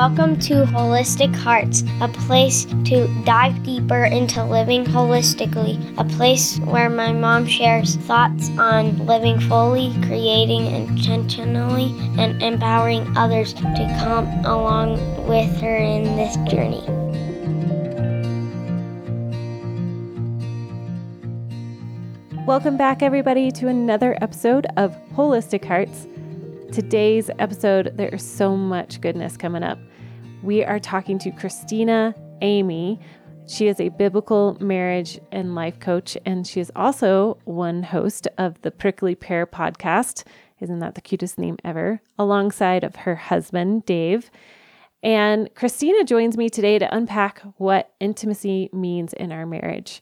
Welcome to Holistic Hearts, a place to dive deeper into living holistically, a place where my mom shares thoughts on living fully, creating intentionally, and empowering others to come along with her in this journey. Welcome back, everybody, to another episode of Holistic Hearts. Today's episode, there's so much goodness coming up. We are talking to Christina Amy. She is a biblical marriage and life coach, and she is also one host of the Prickly Pear podcast. Isn't that the cutest name ever? Alongside of her husband, Dave. And Christina joins me today to unpack what intimacy means in our marriage.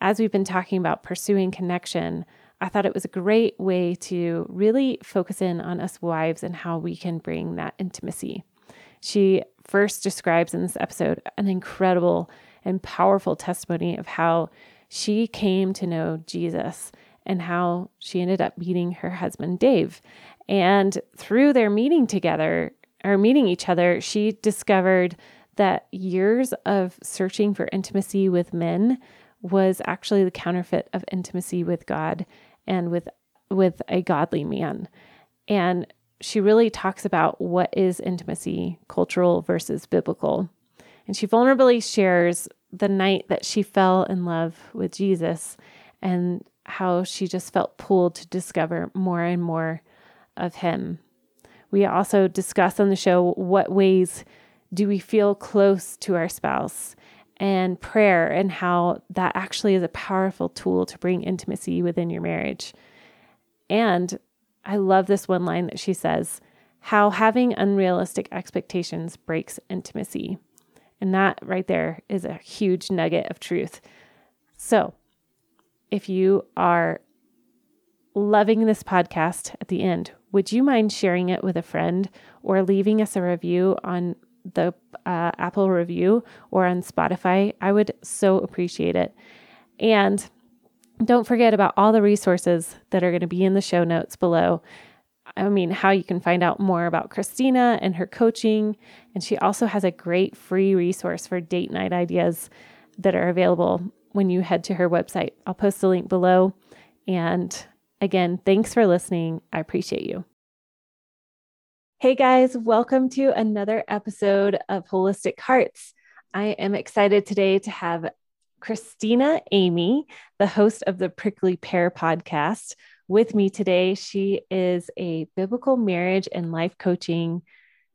As we've been talking about pursuing connection, I thought it was a great way to really focus in on us wives and how we can bring that intimacy. She first describes in this episode an incredible and powerful testimony of how she came to know Jesus and how she ended up meeting her husband, Dave. And through their meeting together, or meeting each other, she discovered that years of searching for intimacy with men was actually the counterfeit of intimacy with God and with with a godly man. And she really talks about what is intimacy, cultural versus biblical. And she vulnerably shares the night that she fell in love with Jesus and how she just felt pulled to discover more and more of him. We also discuss on the show what ways do we feel close to our spouse and prayer and how that actually is a powerful tool to bring intimacy within your marriage. And I love this one line that she says how having unrealistic expectations breaks intimacy. And that right there is a huge nugget of truth. So, if you are loving this podcast at the end, would you mind sharing it with a friend or leaving us a review on the uh, Apple review or on Spotify? I would so appreciate it. And don't forget about all the resources that are going to be in the show notes below. I mean, how you can find out more about Christina and her coaching. And she also has a great free resource for date night ideas that are available when you head to her website. I'll post the link below. And again, thanks for listening. I appreciate you. Hey guys, welcome to another episode of Holistic Hearts. I am excited today to have Christina Amy, the host of the Prickly Pear podcast, with me today. She is a biblical marriage and life coaching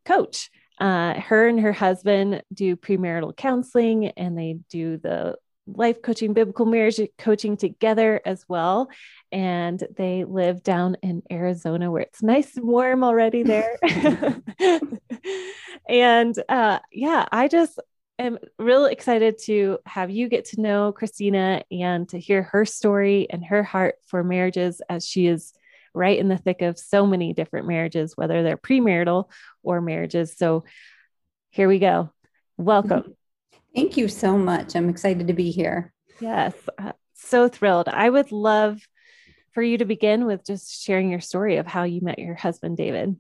coach. Uh, her and her husband do premarital counseling and they do the life coaching, biblical marriage coaching together as well. And they live down in Arizona where it's nice and warm already there. and uh, yeah, I just am really excited to have you get to know Christina and to hear her story and her heart for marriages as she is right in the thick of so many different marriages, whether they're premarital or marriages. So here we go. Welcome. Thank you so much. I'm excited to be here. Yes, uh, so thrilled. I would love for you to begin with just sharing your story of how you met your husband, David.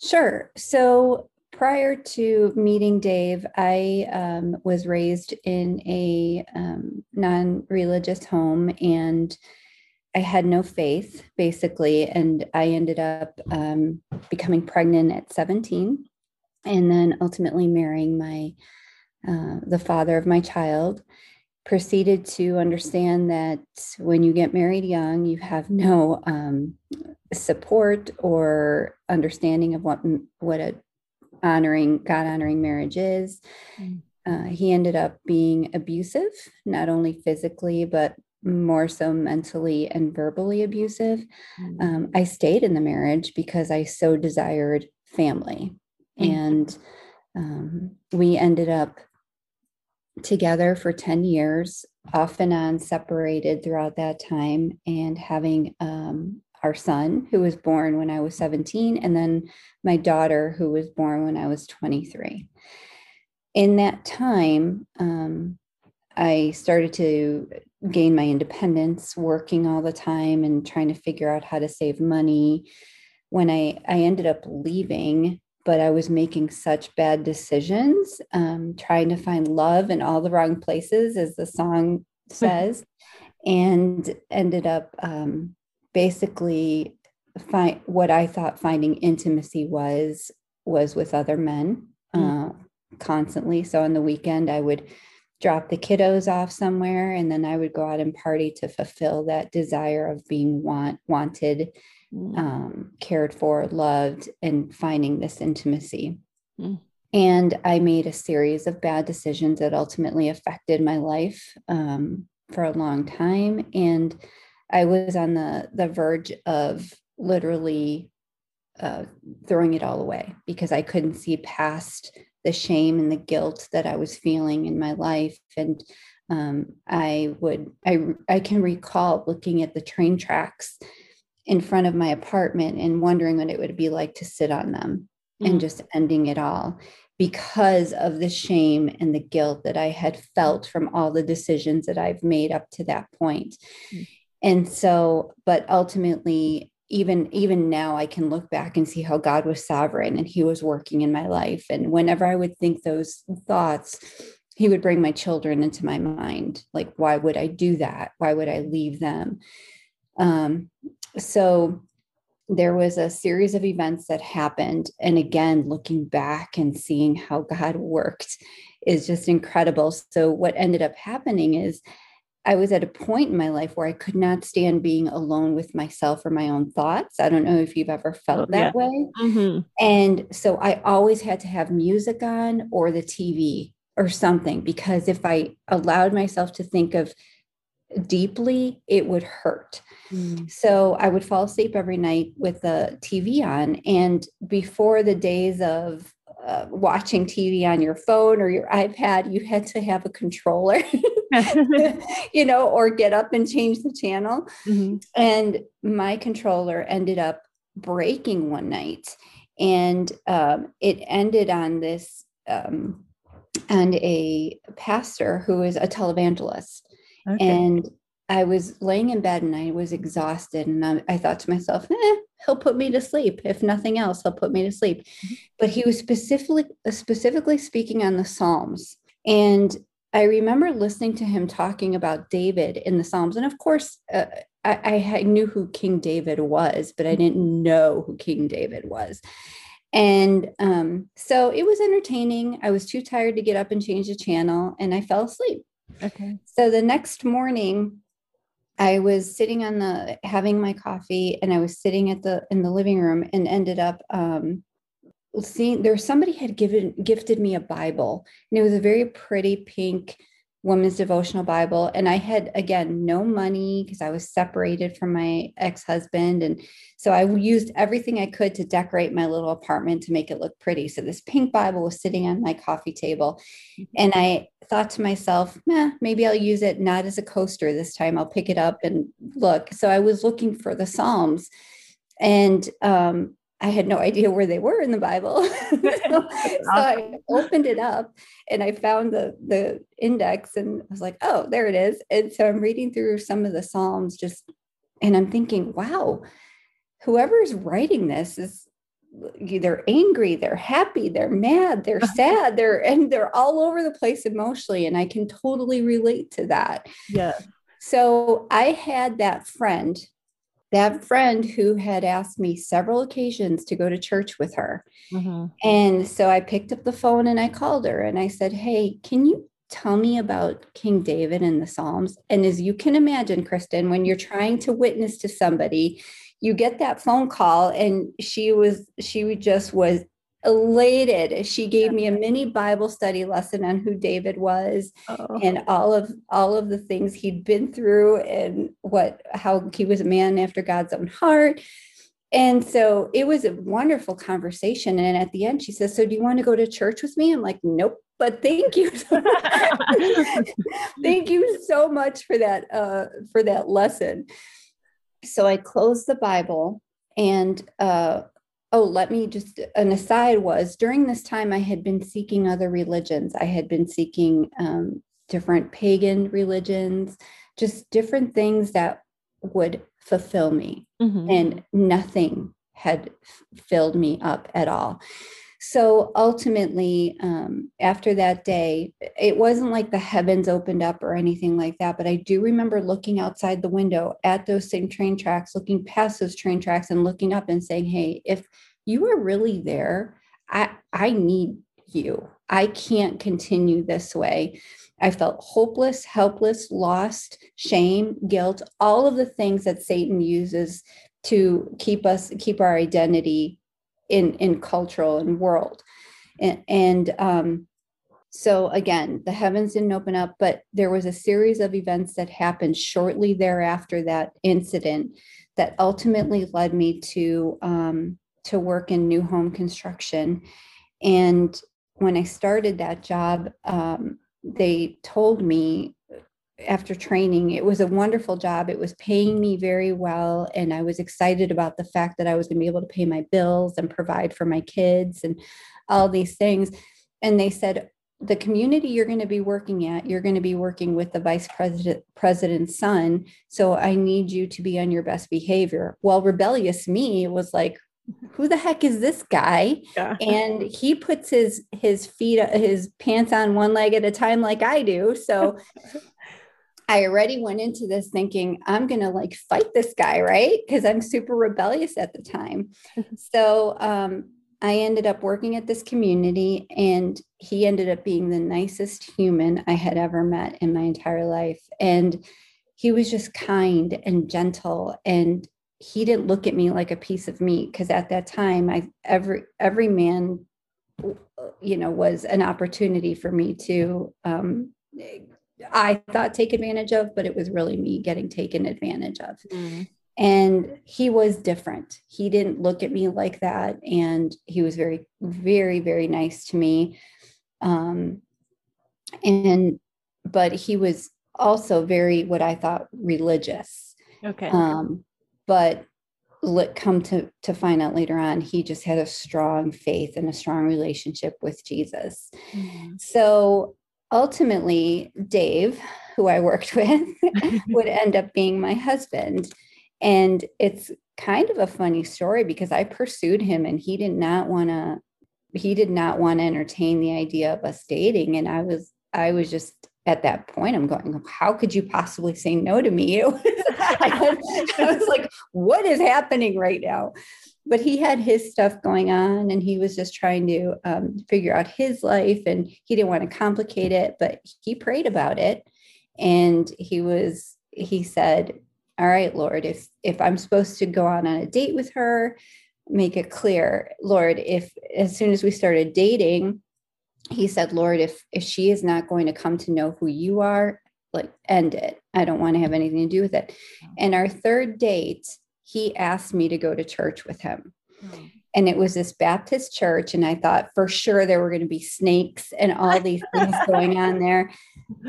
Sure. So prior to meeting Dave, I um, was raised in a um, non religious home and I had no faith, basically. And I ended up um, becoming pregnant at 17 and then ultimately marrying my uh, the father of my child proceeded to understand that when you get married young you have no um, support or understanding of what what a honoring God honoring marriage is. Mm. Uh, he ended up being abusive, not only physically, but more so mentally and verbally abusive. Mm. Um, I stayed in the marriage because I so desired family. Mm. And um, we ended up together for 10 years, off and on, separated throughout that time, and having um, our son, who was born when I was 17, and then my daughter, who was born when I was 23. In that time, um, I started to gain my independence, working all the time and trying to figure out how to save money. When I, I ended up leaving but I was making such bad decisions, um, trying to find love in all the wrong places, as the song says, and ended up um, basically find what I thought finding intimacy was was with other men mm. uh, constantly. So on the weekend, I would drop the kiddos off somewhere, and then I would go out and party to fulfill that desire of being want wanted mm. um, cared for, loved, and finding this intimacy. Mm. And I made a series of bad decisions that ultimately affected my life um, for a long time. And I was on the, the verge of literally uh, throwing it all away because I couldn't see past the shame and the guilt that I was feeling in my life. And um, I would, I, I can recall looking at the train tracks in front of my apartment and wondering what it would be like to sit on them mm. and just ending it all because of the shame and the guilt that I had felt from all the decisions that I've made up to that point. Mm. And so, but ultimately, even even now I can look back and see how God was sovereign and he was working in my life. And whenever I would think those thoughts, he would bring my children into my mind. Like, why would I do that? Why would I leave them? Um, so there was a series of events that happened. And again, looking back and seeing how God worked is just incredible. So, what ended up happening is I was at a point in my life where I could not stand being alone with myself or my own thoughts. I don't know if you've ever felt that yeah. way. Mm-hmm. And so I always had to have music on or the TV or something because if I allowed myself to think of deeply, it would hurt. Mm. So I would fall asleep every night with the TV on. And before the days of uh, watching TV on your phone or your iPad, you had to have a controller, you know, or get up and change the channel. Mm-hmm. And my controller ended up breaking one night. And um, it ended on this, um, and a pastor who is a televangelist. Okay. And I was laying in bed and I was exhausted. And I, I thought to myself, eh, he'll put me to sleep. If nothing else, he'll put me to sleep. Mm-hmm. But he was specifically specifically speaking on the Psalms. And I remember listening to him talking about David in the Psalms. And of course, uh, I, I knew who King David was, but I didn't know who King David was. And um, so it was entertaining. I was too tired to get up and change the channel, and I fell asleep. Okay. So the next morning, I was sitting on the having my coffee and I was sitting at the in the living room and ended up um seeing there somebody had given gifted me a Bible and it was a very pretty pink women's devotional bible and i had again no money because i was separated from my ex-husband and so i used everything i could to decorate my little apartment to make it look pretty so this pink bible was sitting on my coffee table mm-hmm. and i thought to myself maybe i'll use it not as a coaster this time i'll pick it up and look so i was looking for the psalms and um, I had no idea where they were in the Bible. so, so, I opened it up and I found the the index and I was like, oh, there it is. And so I'm reading through some of the Psalms just and I'm thinking, wow, whoever's writing this is they're angry, they're happy, they're mad, they're sad, they're and they're all over the place emotionally. And I can totally relate to that. Yeah. So I had that friend that friend who had asked me several occasions to go to church with her. Mm-hmm. And so I picked up the phone and I called her and I said, Hey, can you tell me about King David and the Psalms? And as you can imagine, Kristen, when you're trying to witness to somebody, you get that phone call and she was, she just was elated. She gave me a mini Bible study lesson on who David was oh. and all of all of the things he'd been through and what how he was a man after God's own heart. And so it was a wonderful conversation. And at the end, she says, So do you want to go to church with me? I'm like, Nope, but thank you. thank you so much for that uh, for that lesson. So I closed the Bible and uh, oh, let me just an aside was during this time I had been seeking other religions. I had been seeking um, different pagan religions, just different things that would fulfill me, mm-hmm. and nothing had filled me up at all. So ultimately, um, after that day, it wasn't like the heavens opened up or anything like that. But I do remember looking outside the window at those same train tracks, looking past those train tracks, and looking up and saying, "Hey, if you are really there, I I need you. I can't continue this way." I felt hopeless, helpless, lost, shame, guilt, all of the things that Satan uses to keep us keep our identity in in cultural and world. And, and um, so again the heavens didn't open up but there was a series of events that happened shortly thereafter that incident that ultimately led me to um, to work in new home construction. And when i started that job um, they told me after training. It was a wonderful job. It was paying me very well. And I was excited about the fact that I was going to be able to pay my bills and provide for my kids and all these things. And they said, the community you're going to be working at, you're going to be working with the vice president president's son. So I need you to be on your best behavior. Well, rebellious me was like, who the heck is this guy? Yeah. And he puts his his feet his pants on one leg at a time like I do. So I already went into this thinking I'm going to like fight this guy, right? Because I'm super rebellious at the time. so um, I ended up working at this community, and he ended up being the nicest human I had ever met in my entire life. And he was just kind and gentle and he didn't look at me like a piece of meat because at that time i every every man you know was an opportunity for me to um, I thought take advantage of, but it was really me getting taken advantage of. Mm. And he was different. He didn't look at me like that. And he was very, very, very nice to me. Um, and, but he was also very, what I thought, religious. Okay. Um, but let come to to find out later on he just had a strong faith and a strong relationship with jesus mm-hmm. so ultimately, Dave, who I worked with, would end up being my husband. And it's kind of a funny story because I pursued him and he did not want to he did not want to entertain the idea of us dating. And I was I was just at that point I'm going how could you possibly say no to me? Was, I, I was like what is happening right now but he had his stuff going on and he was just trying to um, figure out his life and he didn't want to complicate it but he prayed about it. And he was he said all right lord if if i'm supposed to go on on a date with her make it clear lord if as soon as we started dating he said lord if if she is not going to come to know who you are like end it. I don't want to have anything to do with it. And our third date he asked me to go to church with him. Hmm. And it was this Baptist church. And I thought for sure there were going to be snakes and all these things going on there.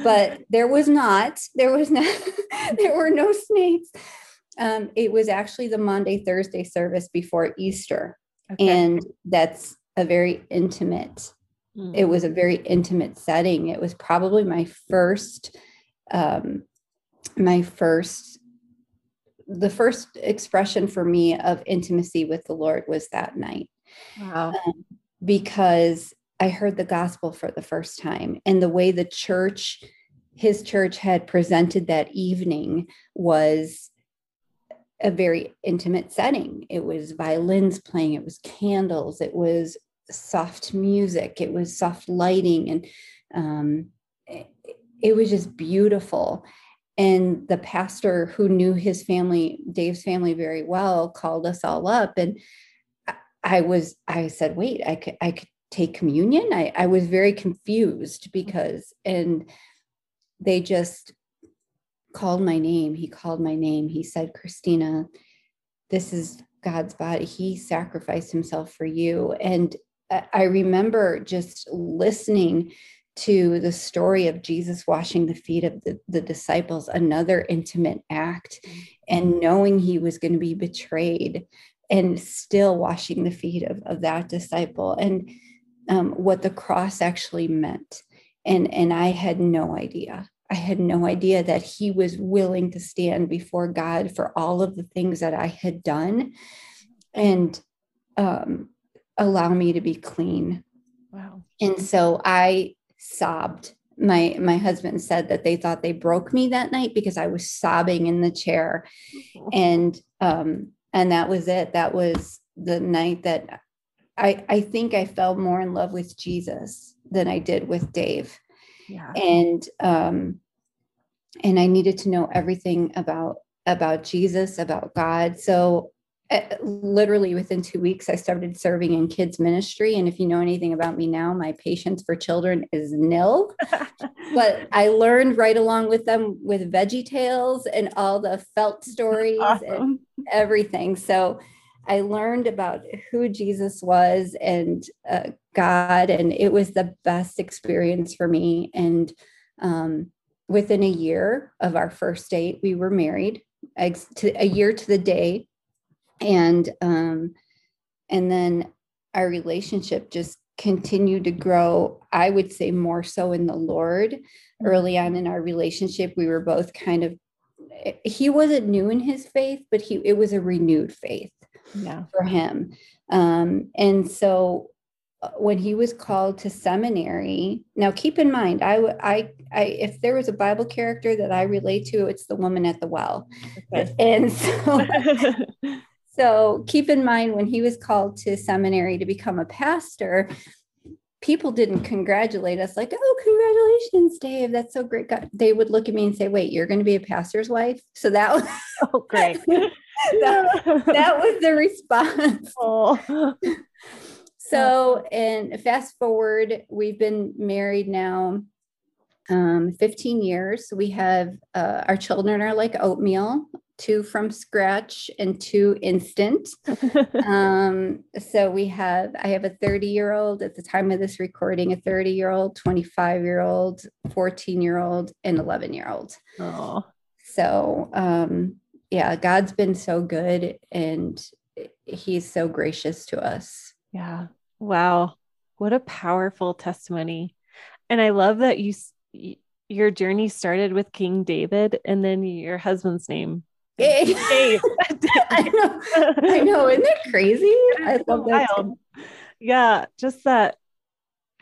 But there was not. There was not, there were no snakes. Um, it was actually the Maundy Thursday service before Easter. Okay. And that's a very intimate, mm-hmm. it was a very intimate setting. It was probably my first, um, my first the first expression for me of intimacy with the Lord was that night. Wow. Um, because I heard the gospel for the first time and the way the church, his church had presented that evening was a very intimate setting. It was violins playing, it was candles, it was soft music, it was soft lighting, and um, it, it was just beautiful and the pastor who knew his family dave's family very well called us all up. And i was i said wait i could i could take communion? I, I was very confused because and they just called my name. He called my name. He said christina this is god's body. He sacrificed himself for you. And i remember just listening to the story of Jesus washing the feet of the, the disciples, another intimate act, and knowing he was going to be betrayed and still washing the feet of, of that disciple and um, what the cross actually meant. And, and I had no idea. I had no idea that he was willing to stand before God for all of the things that I had done. And um, allow me to be clean. Wow. And so I sobbed. My my husband said that they thought they broke me that night because I was sobbing in the chair. And um and that was it. That was the night that I I think I fell more in love with Jesus than I did with Dave. Yeah. And um and I needed to know everything about about Jesus, about God. So literally within two weeks, I started serving in kids ministry. And if you know anything about me now, my patience for children is nil. but I learned right along with them with Veggie Tales and all the felt stories awesome. and everything. So I learned about who Jesus was and uh, God, and it was the best experience for me. And um, within a year of our first date, we were married. A year to the day and um and then our relationship just continued to grow i would say more so in the lord early on in our relationship we were both kind of he wasn't new in his faith but he it was a renewed faith yeah. for him um and so uh, when he was called to seminary now keep in mind I, I i if there was a bible character that i relate to it's the woman at the well okay. and so So keep in mind when he was called to seminary to become a pastor, people didn't congratulate us like, oh, congratulations, Dave. That's so great. God. They would look at me and say, wait, you're going to be a pastor's wife? So that was oh, great. that, that, was the response. Oh. so, and fast forward, we've been married now um, 15 years. We have uh, our children are like oatmeal two from scratch and two instant. um, so we have, I have a 30 year old at the time of this recording, a 30 year old, 25 year old, 14 year old, and 11 year old. Oh. So, um, yeah, God's been so good and he's so gracious to us. Yeah. Wow. What a powerful testimony. And I love that you your journey started with King David and then your husband's name I know. I know. Isn't that crazy? I love that. Yeah, just that.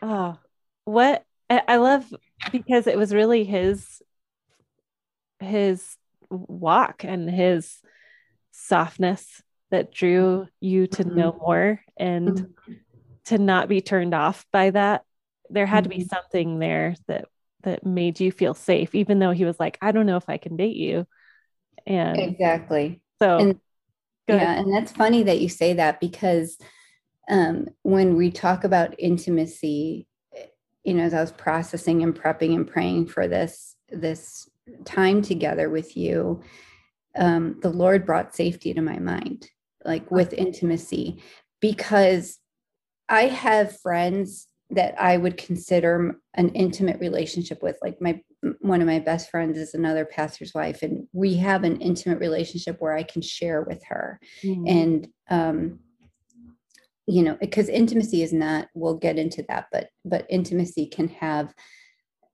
Oh, what I love because it was really his his walk and his softness that drew you to mm-hmm. know more and mm-hmm. to not be turned off by that. There had mm-hmm. to be mm-hmm. something there that that made you feel safe, even though he was like, I don't know if I can date you. And exactly. So, and, yeah, and that's funny that you say that because um, when we talk about intimacy, you know, as I was processing and prepping and praying for this this time together with you, um, the Lord brought safety to my mind, like with intimacy, because I have friends that I would consider an intimate relationship with. Like my one of my best friends is another pastor's wife, and we have an intimate relationship where I can share with her. Mm-hmm. And um, you know, because intimacy is not, we'll get into that, but but intimacy can have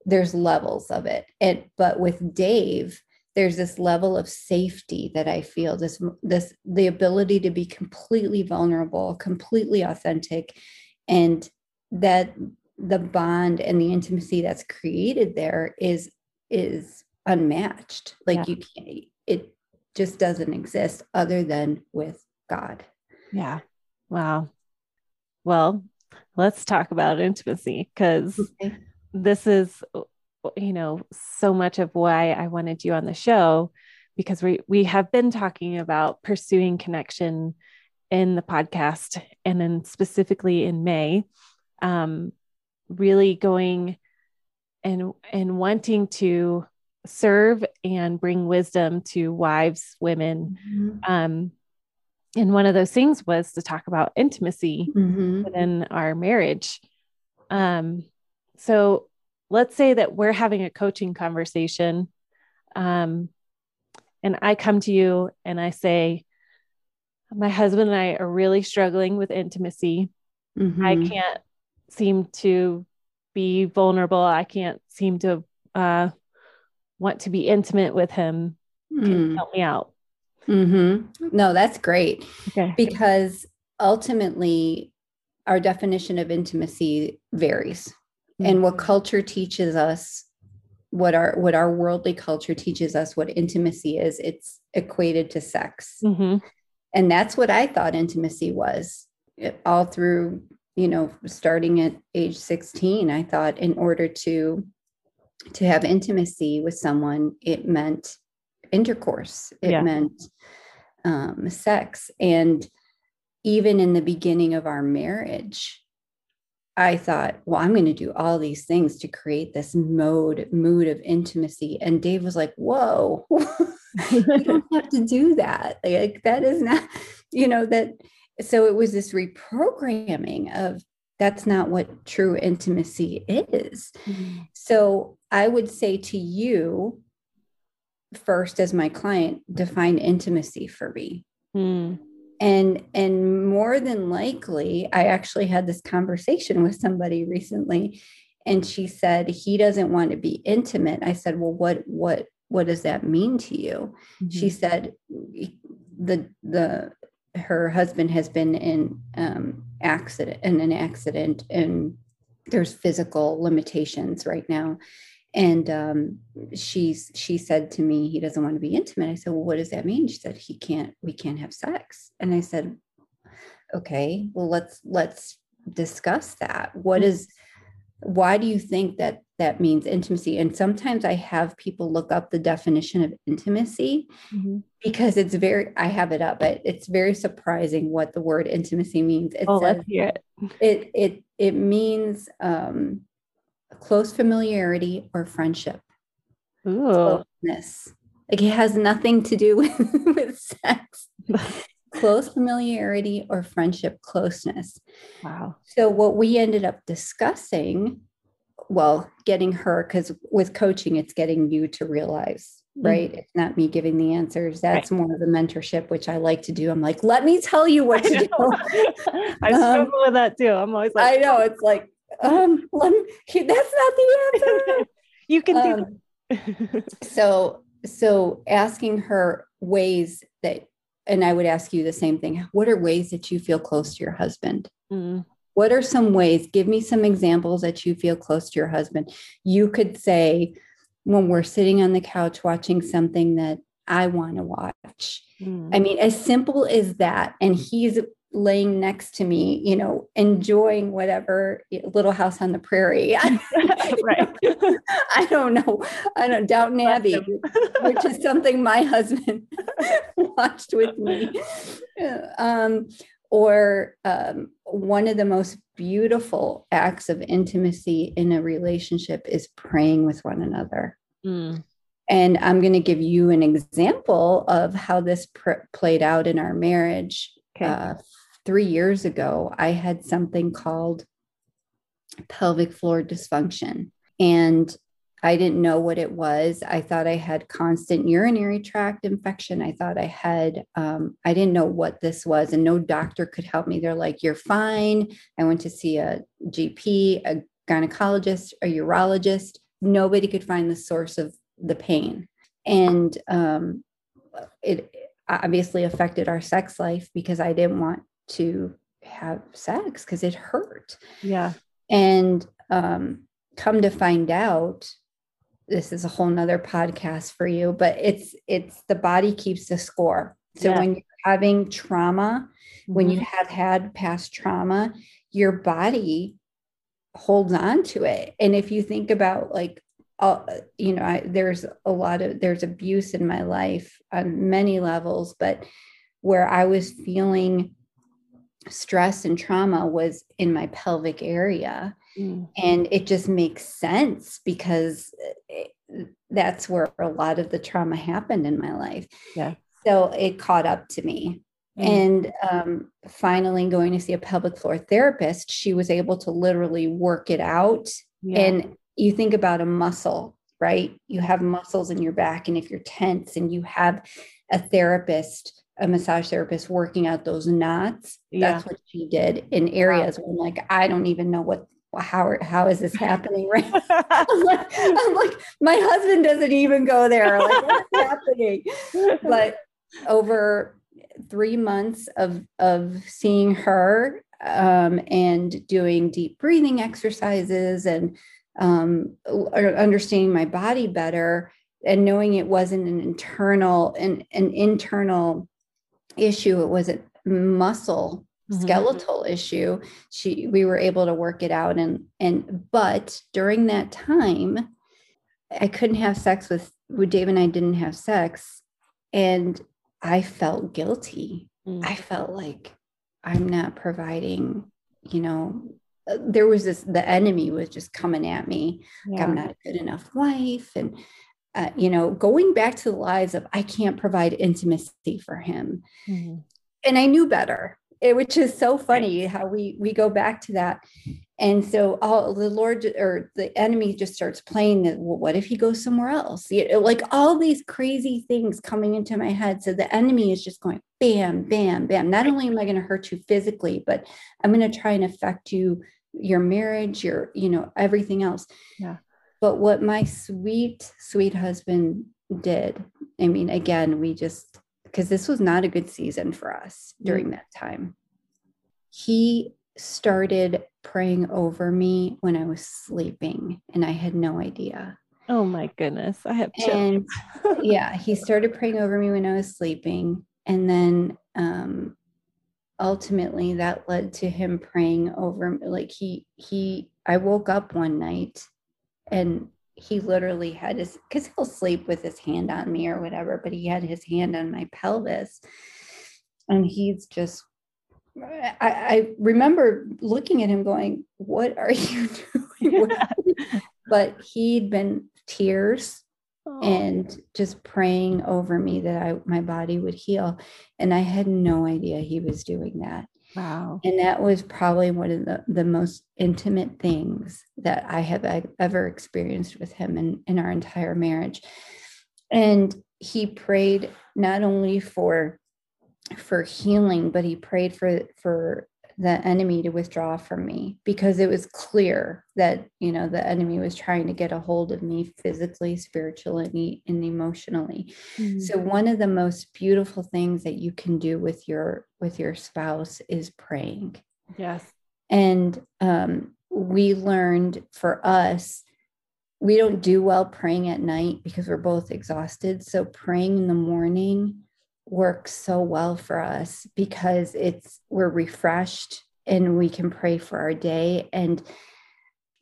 there's levels of it. And but with Dave, there's this level of safety that I feel, this this the ability to be completely vulnerable, completely authentic, and that the bond and the intimacy that's created there is is unmatched. Like yeah. you can't it just doesn't exist other than with god. Yeah. Wow. Well let's talk about intimacy because okay. this is you know so much of why i wanted you on the show because we we have been talking about pursuing connection in the podcast and then specifically in may. Um, really going and and wanting to serve and bring wisdom to wives, women. Mm-hmm. Um, and one of those things was to talk about intimacy mm-hmm. within our marriage. Um, so let's say that we're having a coaching conversation. Um, and I come to you and I say, my husband and I are really struggling with intimacy. Mm-hmm. I can't seem to be vulnerable. I can't seem to uh, want to be intimate with him. Mm. help me out? Mm-hmm. No, that's great. Okay. Because ultimately, our definition of intimacy varies. Mm-hmm. And what culture teaches us, what our what our worldly culture teaches us what intimacy is, it's equated to sex. Mm-hmm. And that's what I thought intimacy was all through, you know, starting at age 16. I thought in order to to have intimacy with someone, it meant intercourse. It yeah. meant um, sex. And even in the beginning of our marriage, I thought, well, I'm going to do all these things to create this mode, mood of intimacy. And Dave was like, whoa, you don't have to do that. Like, that is not, you know, that. So it was this reprogramming of that's not what true intimacy is. Mm-hmm. So I would say to you, first as my client, define intimacy for me. Mm and and more than likely i actually had this conversation with somebody recently and she said he doesn't want to be intimate i said well what what what does that mean to you mm-hmm. she said the the her husband has been in um accident in an accident and there's physical limitations right now. And um, she's she said to me he doesn't want to be intimate. I said well what does that mean? She said he can't we can't have sex. And i said okay well let's let's discuss that. What is mm-hmm. is why do you think that that means intimacy and sometimes i have people look up the definition of intimacy mm-hmm. because it's very i have it up but it's very surprising what the word intimacy means it oh, says, let's hear it. it it it means um close familiarity or friendship. Ooh. Closeness. Like it has nothing to do with, with sex. close familiarity or friendship closeness. Wow. So what we ended up discussing, well, getting her, because with coaching, it's getting you to realize right? Mm-hmm. It's not me giving the answers. That's right. more of the mentorship, which I like to do. I'm like, let me tell you what to do. I struggle um, with that too. I'm always like, I know it's like, um, let me, that's not the answer. you can um, so, so asking her ways that, and I would ask you the same thing. What are ways that you feel close to your husband? Mm. What are some ways? Give me some examples that you feel close to your husband. You could say, when we're sitting on the couch watching something that I want to watch. Mm. I mean, as simple as that. And he's laying next to me, you know, enjoying whatever little house on the prairie. right. I don't know. I don't Downton Abbey, which is something my husband watched with me. Um, or um, one of the most beautiful acts of intimacy in a relationship is praying with one another. Mm. And I'm going to give you an example of how this pr- played out in our marriage. Okay. Uh, three years ago, I had something called pelvic floor dysfunction. And I didn't know what it was. I thought I had constant urinary tract infection. I thought I had, um, I didn't know what this was, and no doctor could help me. They're like, You're fine. I went to see a GP, a gynecologist, a urologist. Nobody could find the source of the pain. And um, it obviously affected our sex life because I didn't want to have sex because it hurt. Yeah. And um, come to find out, this is a whole nother podcast for you, but it's it's the body keeps the score. So yeah. when you're having trauma, mm-hmm. when you mm-hmm. have had past trauma, your body holds on to it. And if you think about like uh, you know, I, there's a lot of there's abuse in my life on many levels, but where I was feeling stress and trauma was in my pelvic area. Mm. And it just makes sense because it, that's where a lot of the trauma happened in my life. Yeah. So it caught up to me. Mm. And um, finally, going to see a pelvic floor therapist, she was able to literally work it out. Yeah. And you think about a muscle, right? You have muscles in your back, and if you're tense and you have a therapist a massage therapist working out those knots. Yeah. That's what she did in areas wow. where I'm like, I don't even know what how how is this happening right I'm, like, I'm like my husband doesn't even go there like what's happening but over three months of of seeing her um, and doing deep breathing exercises and um, understanding my body better and knowing it wasn't an internal and an, an internal issue it was a muscle mm-hmm. skeletal issue she we were able to work it out and and but during that time i couldn't have sex with with dave and i didn't have sex and i felt guilty mm. i felt like i'm not providing you know there was this the enemy was just coming at me yeah. i'm not a good enough wife and uh, you know going back to the lies of i can't provide intimacy for him. Mm-hmm. and i knew better. It, which is so funny how we we go back to that. And so all the lord or the enemy just starts playing that well, what if he goes somewhere else? You know, like all these crazy things coming into my head. So the enemy is just going bam bam bam. Not only am i going to hurt you physically but i'm going to try and affect you your marriage your you know everything else. Yeah but what my sweet sweet husband did i mean again we just because this was not a good season for us during that time. He started praying over me when i was sleeping and i had no idea. Oh my goodness i have and yeah he started praying over me when i was sleeping and then um ultimately that led to him praying over like he he i woke up one night and he literally had his because he'll sleep with his hand on me or whatever but he had his hand on my pelvis. And he's just I, I remember looking at him going what are you doing? But he'd been tears oh. and just praying over me that I my body would heal. And I had no idea he was doing that Wow. And that was probably one of the, the most intimate things that I have ever experienced with him in, in our entire marriage. And he prayed not only for for healing, but he prayed for for the enemy to withdraw from me because it was clear that you know the enemy was trying to get a hold of me physically spiritually and emotionally. Mm-hmm. so one of the most beautiful things that you can do with your with your spouse is praying. Yes. And um, we learned for us we don't do well praying at night because we're both exhausted. So praying in the morning works so well for us because it's we're refreshed and we can pray for our day and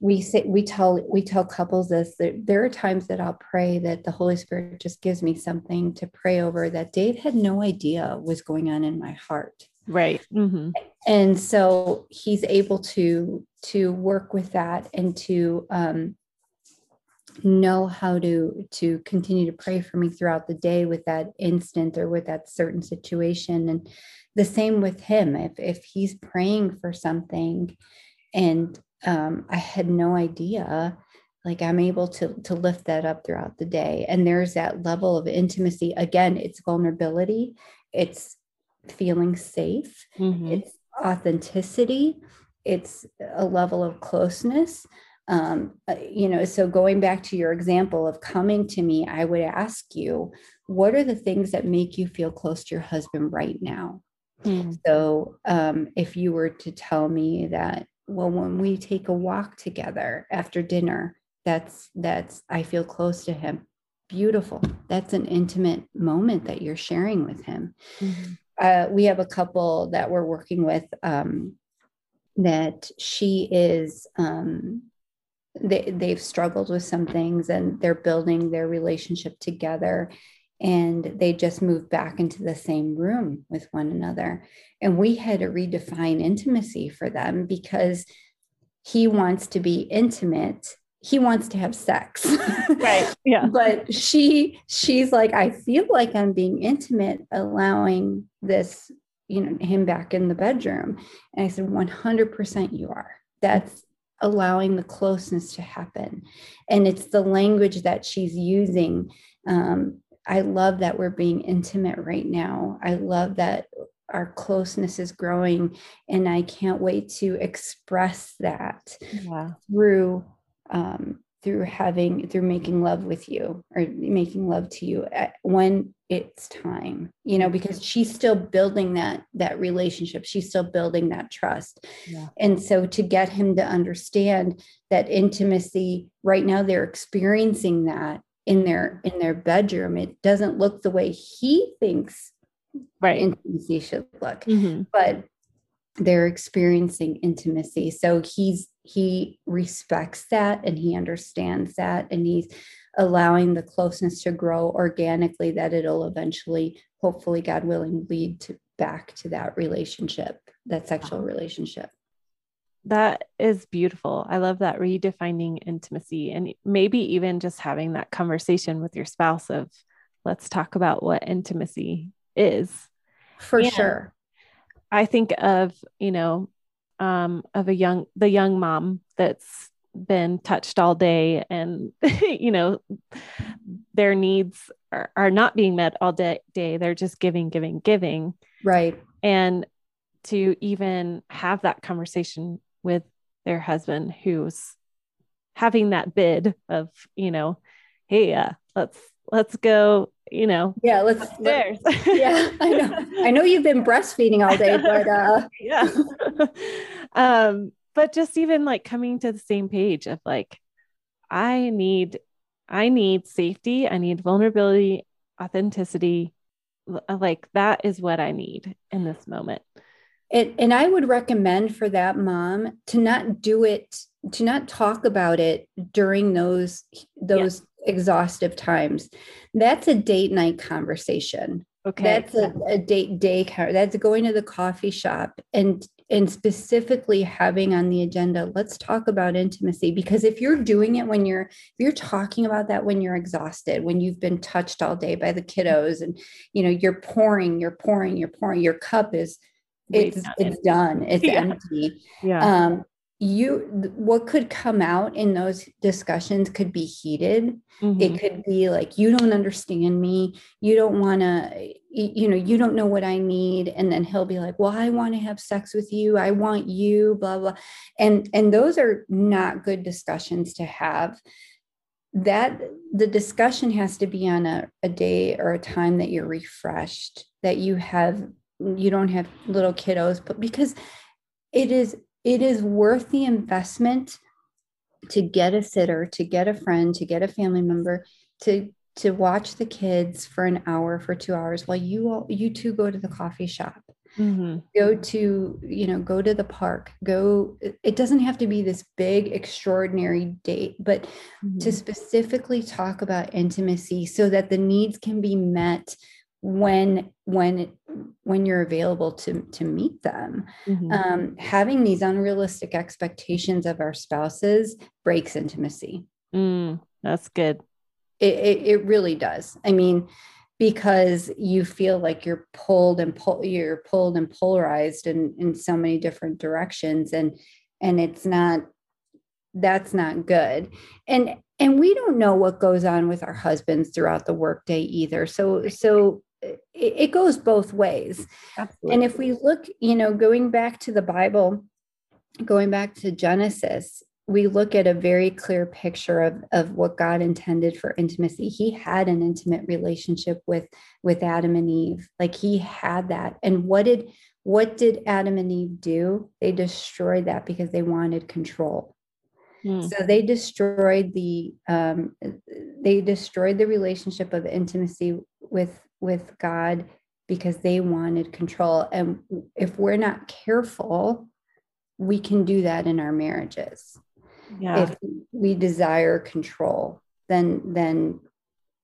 we say we tell we tell couples this that there are times that I'll pray that the Holy Spirit just gives me something to pray over that Dave had no idea was going on in my heart. Right. Mm-hmm. And so he's able to to work with that and to um, know how to to continue to pray for me throughout the day with that instant or with that certain situation. And the same with him. If if he's praying for something and um, i had no idea like i'm able to to lift that up throughout the day. And there's that level of intimacy. Again it's vulnerability. It's feeling safe. Mm-hmm. it's authenticity. It's a level of closeness um, uh, you know so going back to your example of coming to me i would ask you what are the things that make you feel close to your husband right now mm. so um, if you were to tell me that well when we take a walk together after dinner that's that's i feel close to him beautiful that's an intimate moment that you're sharing with him mm-hmm. uh, we have a couple that we're working with um, that she is um, they, they've struggled with some things and they're building their relationship together. And they just moved back into the same room with one another. And we had to redefine intimacy for them because he wants to be intimate. He wants to have sex. Right. Yeah. But she she's like i feel like i'm being intimate allowing this you know him back in the bedroom. And i said 100% you are. That's allowing the closeness to happen. And it's the language that she's using. Um, I love that we're being intimate right now. I love that our closeness is growing. And I can't wait to express that through um, through having through making love with you or making love to you when it's time you know because she's still building that that relationship. She's still building that trust. Yeah. and so to get him to understand that intimacy right now they're experiencing that in their in their bedroom. It doesn't look the way he thinks right. intimacy should look mm-hmm. but they're experiencing intimacy. So he's he respects that and he understands that and he's allowing the closeness to grow organically that it'll eventually hopefully god willing lead to back to that relationship that sexual relationship. That is beautiful. I love that redefining intimacy and maybe even just having that conversation with your spouse of let's talk about what intimacy is. For and sure. I think of you know um, of a young the young mom that's been touched all day and you know their needs are, are not being met all day, day. They're just giving giving giving. Right. And to even have that conversation with their husband who's having that bid of you know hey uh, let's let's go you know yeah let's upstairs. Let, yeah i know. I know you've been breastfeeding all day but uh yeah. Um but just even like coming to the same page of like i need i need safety i need vulnerability authenticity uh, like that is what i need in this moment. And, and i would recommend for that mom to not do it to not talk about it during those those yeah. exhaustive times. That's a date night conversation. Okay. That's a, a date day that's going to the coffee shop and and specifically having on the agenda let's talk about intimacy. Because if you're doing it when you're if you're talking about that when you're exhausted when you've been touched all day by the kiddos and you know you're pouring you're pouring you're pouring your cup is it's it's done. It's yeah. empty. Yeah. Um you what could come out in those discussions could be heated. Mm-hmm. it could be like you don't understand me. You don't want to you know you don't know what i need. And then he'll be like well i want to have sex with you. I want you blah blah. And and those are not good discussions to have. That the discussion has to be on a, a day or a time that you're refreshed that you have you don't have little kiddos but because it is it is worth the investment to get a sitter, to get a friend, to get a family member, to to watch the kids for an hour, for two hours, while you all you two go to the coffee shop. Mm-hmm. Go to, you know, go to the park. Go, it doesn't have to be this big, extraordinary date, but mm-hmm. to specifically talk about intimacy so that the needs can be met when when when you're available to to meet them. Mm-hmm. um, having these unrealistic expectations of our spouses breaks intimacy. Mm, that's good. It, it, it really does. I mean because you feel like you're pulled and pull you're pulled and polarized in in so many different directions and and it's not that's not good. And and we don't know what goes on with our husbands throughout the workday either. So so it, it goes both ways. Absolutely. And if we look, you know, going back to the Bible, going back to Genesis, we look at a very clear picture of, of what God intended for intimacy. He had an intimate relationship with with Adam and Eve. Like he had that. And what did what did Adam and Eve do? They destroyed that because they wanted control. Hmm. So they destroyed the um, they destroyed the relationship of intimacy with with God because they wanted control. And if we're not careful, we can do that in our marriages. Yeah. If we desire control, then then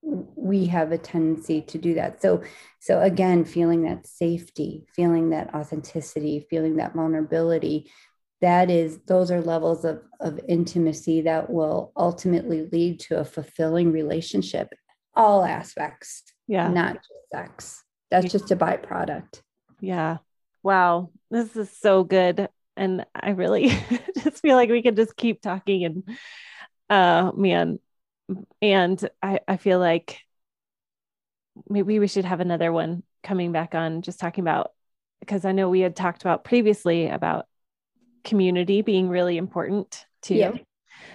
we have a tendency to do that. So so again, feeling that safety, feeling that authenticity, feeling that vulnerability, that is those are levels of, of intimacy that will ultimately lead to a fulfilling relationship all aspects yeah. not just sex. That's just a byproduct. Yeah. Wow. This is so good. And i really just feel like we could just keep talking and uh man. And i i feel like maybe we should have another one coming back on just talking about because i know we had talked about previously about community being really important too. Yeah.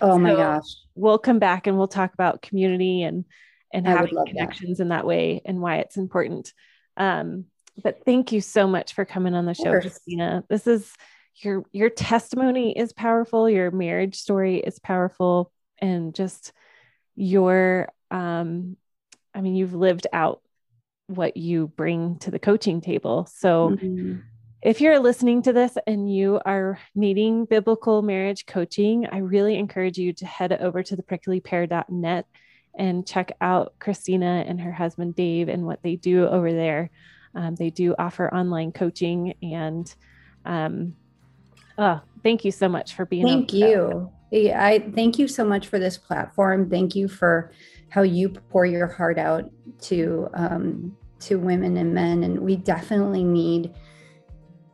Oh my gosh. We'll come back and we'll talk about community and and having connections that. in that way and why it's important. Um, but thank you so much for coming on the show, Christina. This is your your testimony is powerful, your marriage story is powerful, and just your um, I mean, you've lived out what you bring to the coaching table. So mm-hmm. if you're listening to this and you are needing biblical marriage coaching, I really encourage you to head over to the pricklypear.net and check out Christina and her husband Dave and what they do over there. Um, they do offer online coaching and um, oh, thank you so much for being. Thank you. Yeah, I thank you so much for this platform. Thank you for how you pour your heart out to um, to women and men, and we definitely need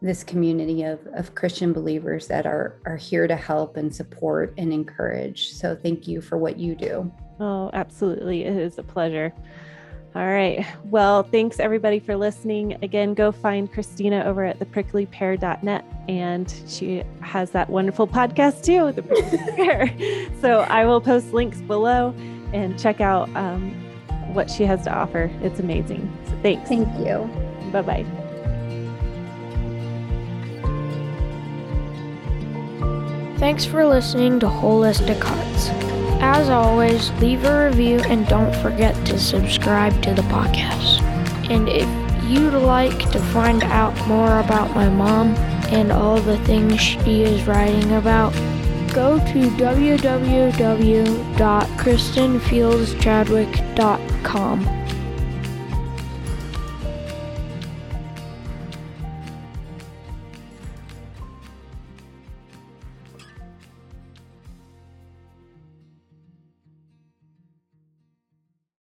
this community of, of Christian believers that are are here to help and support and encourage. So thank you for what you do. Oh, absolutely. It is a pleasure. All right. Well, thanks everybody for listening. Again, go find Christina over at thepricklypear.net and she has that wonderful podcast too, The Prickly Pear. so I will post links below and check out um, what she has to offer. It's amazing. So thanks. Thank you. Bye bye. Thanks for listening to Holistic Hearts. As always, leave a review and don't forget to subscribe to the podcast. And if you'd like to find out more about my mom and all the things she is writing about, go to www.kristenfieldschadwick.com.